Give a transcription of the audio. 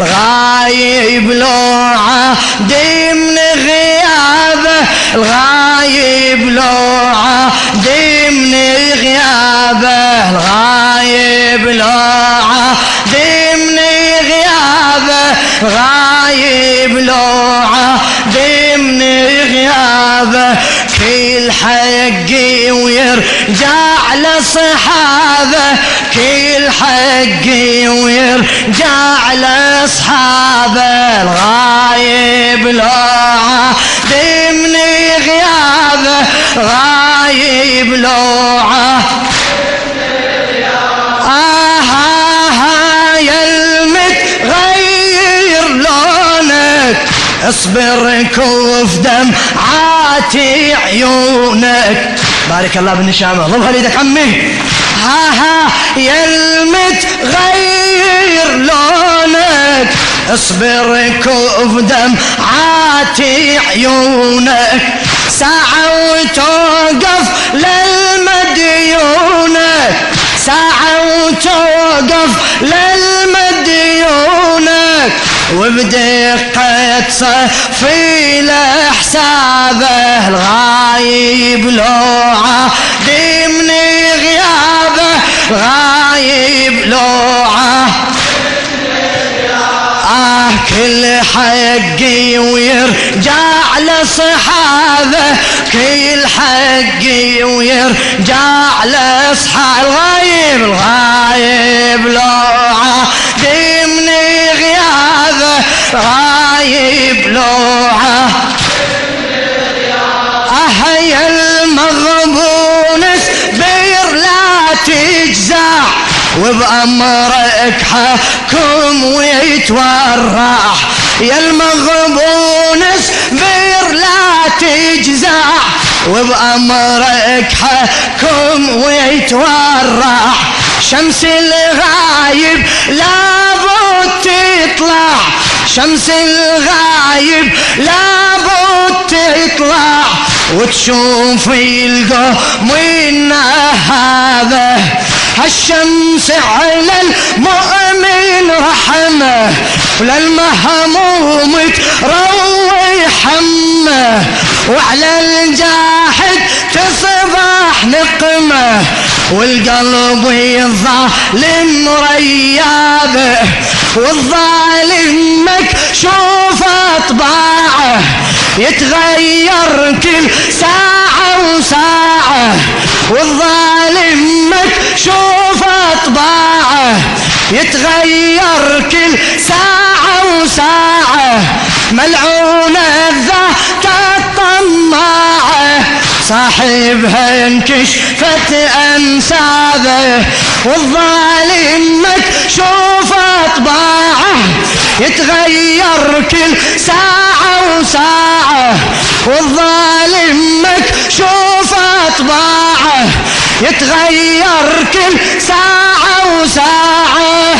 غايب لوعة من غيابه الغايب لوعة من غيابه الغايب لوعة من غيابه غايب لوعة من غيابه كل حقي ويرجع لصحابه كل حقي ويرجع لاصحابه الغايب لوعة. ضمن غيابه غايب لوعة. آه آه لونك. اصبر كوف دمعاتي عيونك. بارك الله بالنشامه ضمها ليدك عمي. ها ها يا المتغير لونك. اصبر كوف دمعاتي عيونك. ساعة وتوقف للمديونك. ساعة وتوقف للمديونك. وبدقة صفي لحسابه الغايب غيابه غايب لوعة. آه كل حقي ويرجع لصحابة. كل حقي ويرجع لصحابه الغايب الغايب لوعة. ضمن غيابة. غايب لوعة. وبأمرك حكم ويتورع يا المغبون بير لا تجزع. وبأمرك حكم ويتورع شمس الغايب لابد تطلع. شمس الغايب لابد تطلع. وتشوف القوم هذا هالشمس على المؤمن رحمة وللمهموم تروي حمه وعلى الجاحد تصبح نقمة والقلب الظالم ريابه والظالم مكشوف أطباعه يتغير يتغير كل ساعة وساعة ملعونة الذات الطماعة. صاحبها انكشفت أنسابه والظالم مكشوف أطباعه. يتغير كل ساعة وساعة والظالم مكشوف يتغير كل ساعة وساعة.